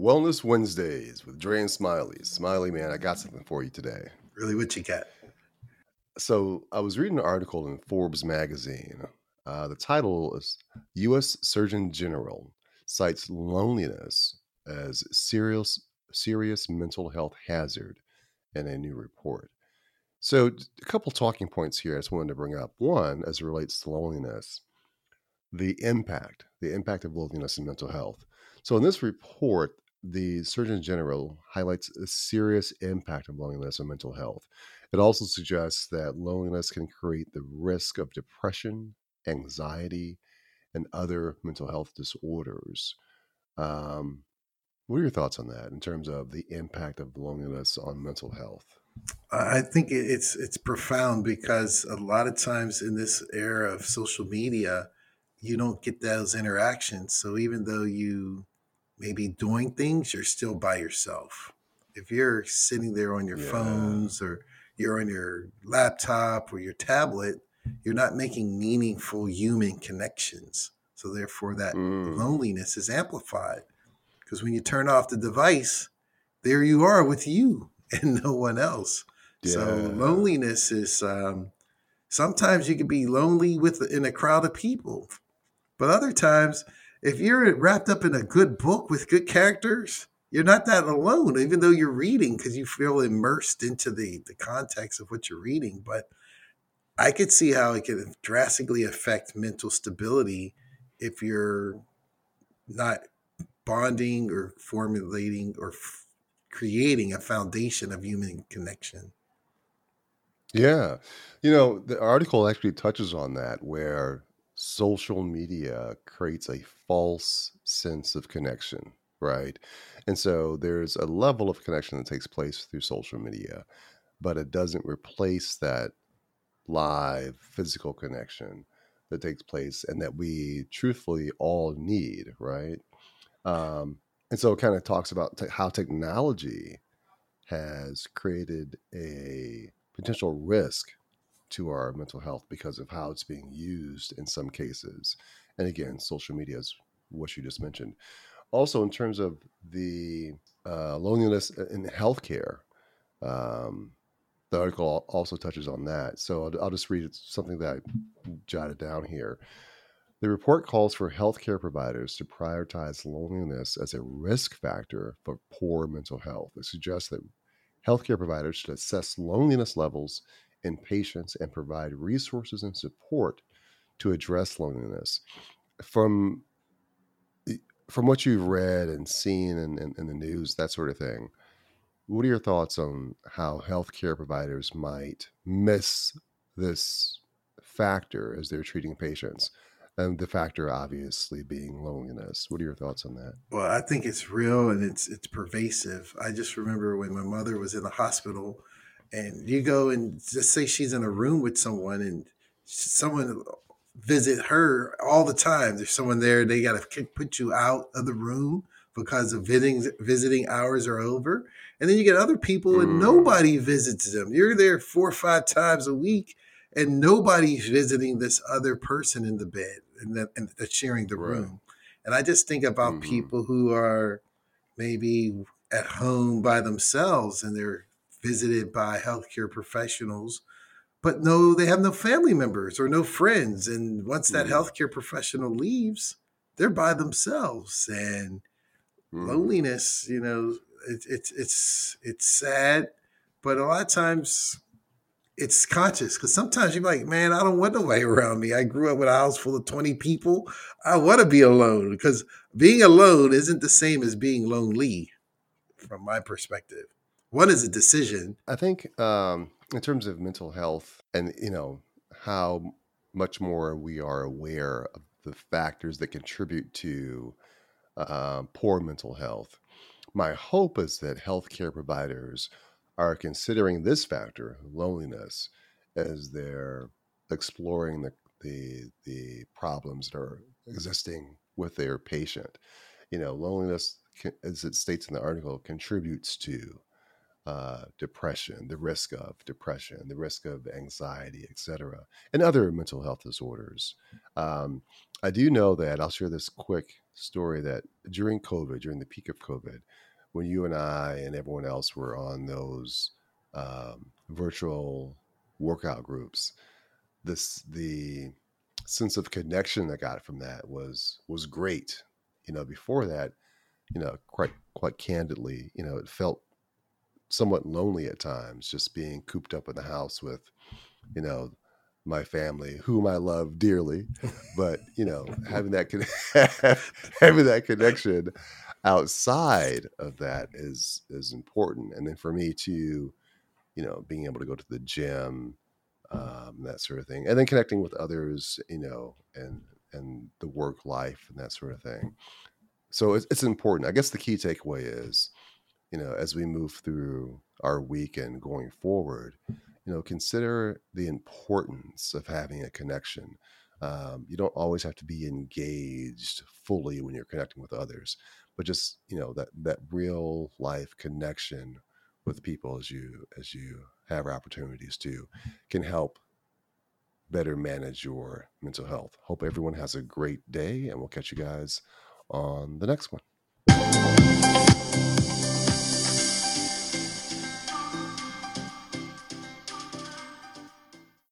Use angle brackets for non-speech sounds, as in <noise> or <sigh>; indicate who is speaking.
Speaker 1: Wellness Wednesdays with Dre and Smiley. Smiley, man, I got something for you today.
Speaker 2: Really, what you got?
Speaker 1: So, I was reading an article in Forbes magazine. Uh, the title is U.S. Surgeon General cites loneliness as serious, serious mental health hazard in a new report. So, a couple talking points here I just wanted to bring up. One, as it relates to loneliness, the impact, the impact of loneliness in mental health. So, in this report, the Surgeon General highlights a serious impact of loneliness on mental health. It also suggests that loneliness can create the risk of depression, anxiety, and other mental health disorders. Um, what are your thoughts on that in terms of the impact of loneliness on mental health?
Speaker 2: I think it's it's profound because a lot of times in this era of social media, you don't get those interactions. So even though you may be doing things, you're still by yourself. If you're sitting there on your yeah. phones or you're on your laptop or your tablet, you're not making meaningful human connections. So therefore, that mm. loneliness is amplified because when you turn off the device, there you are with you <laughs> and no one else. Yeah. So loneliness is um, sometimes you can be lonely with in a crowd of people, but other times if you're wrapped up in a good book with good characters, you're not that alone, even though you're reading because you feel immersed into the the context of what you're reading. But I could see how it could drastically affect mental stability if you're not bonding or formulating or f- creating a foundation of human connection.
Speaker 1: Yeah. You know, the article actually touches on that where social media creates a false sense of connection, right? And so there's a level of connection that takes place through social media, but it doesn't replace that live physical connection that takes place and that we truthfully all need, right? Um, and so it kind of talks about how technology has created a potential risk to our mental health because of how it's being used in some cases. And again, social media is what you just mentioned. Also, in terms of the uh, loneliness in healthcare, um, the article also touches on that. So I'll, I'll just read something that I jotted down here. The report calls for healthcare providers to prioritize loneliness as a risk factor for poor mental health. It suggests that healthcare providers should assess loneliness levels in patients and provide resources and support to address loneliness. From from what you've read and seen in, in, in, the news, that sort of thing, what are your thoughts on how healthcare providers might miss this factor as they're treating patients? And the factor obviously being loneliness. What are your thoughts on that?
Speaker 2: Well, I think it's real and it's it's pervasive. I just remember when my mother was in the hospital and you go and just say she's in a room with someone and someone visit her all the time. There's someone there, they got to put you out of the room because the visiting visiting hours are over. And then you get other people and mm. nobody visits them. You're there four or five times a week and nobody's visiting this other person in the bed and, that, and that's sharing the right. room. And I just think about mm-hmm. people who are maybe at home by themselves and they're visited by healthcare professionals, but no, they have no family members or no friends. And once that mm. healthcare professional leaves, they're by themselves. And mm. loneliness, you know, it, it's it's it's sad, but a lot of times it's conscious because sometimes you're like, man, I don't want nobody around me. I grew up with a house full of 20 people. I want to be alone because being alone isn't the same as being lonely from my perspective. One is a decision.
Speaker 1: I think um, in terms of mental health and, you know, how much more we are aware of the factors that contribute to uh, poor mental health. My hope is that healthcare providers are considering this factor, loneliness, as they're exploring the the, the problems that are existing with their patient. You know, loneliness, as it states in the article, contributes to uh, depression, the risk of depression, the risk of anxiety, etc., and other mental health disorders. Um, I do know that I'll share this quick story that during COVID, during the peak of COVID, when you and I and everyone else were on those um, virtual workout groups, this the sense of connection I got from that was was great. You know, before that, you know, quite quite candidly, you know, it felt somewhat lonely at times, just being cooped up in the house with, you know, my family, whom I love dearly, but you know, having that con- <laughs> having that connection outside of that is is important. And then for me to, you know, being able to go to the gym, um, that sort of thing, and then connecting with others, you know, and and the work life and that sort of thing. So it's, it's important. I guess the key takeaway is, you know, as we move through our weekend going forward, you know, consider the importance of having a connection. Um, you don't always have to be engaged fully when you're connecting with others, but just you know that that real life connection with people as you as you have opportunities to can help better manage your mental health. Hope everyone has a great day, and we'll catch you guys on the next one.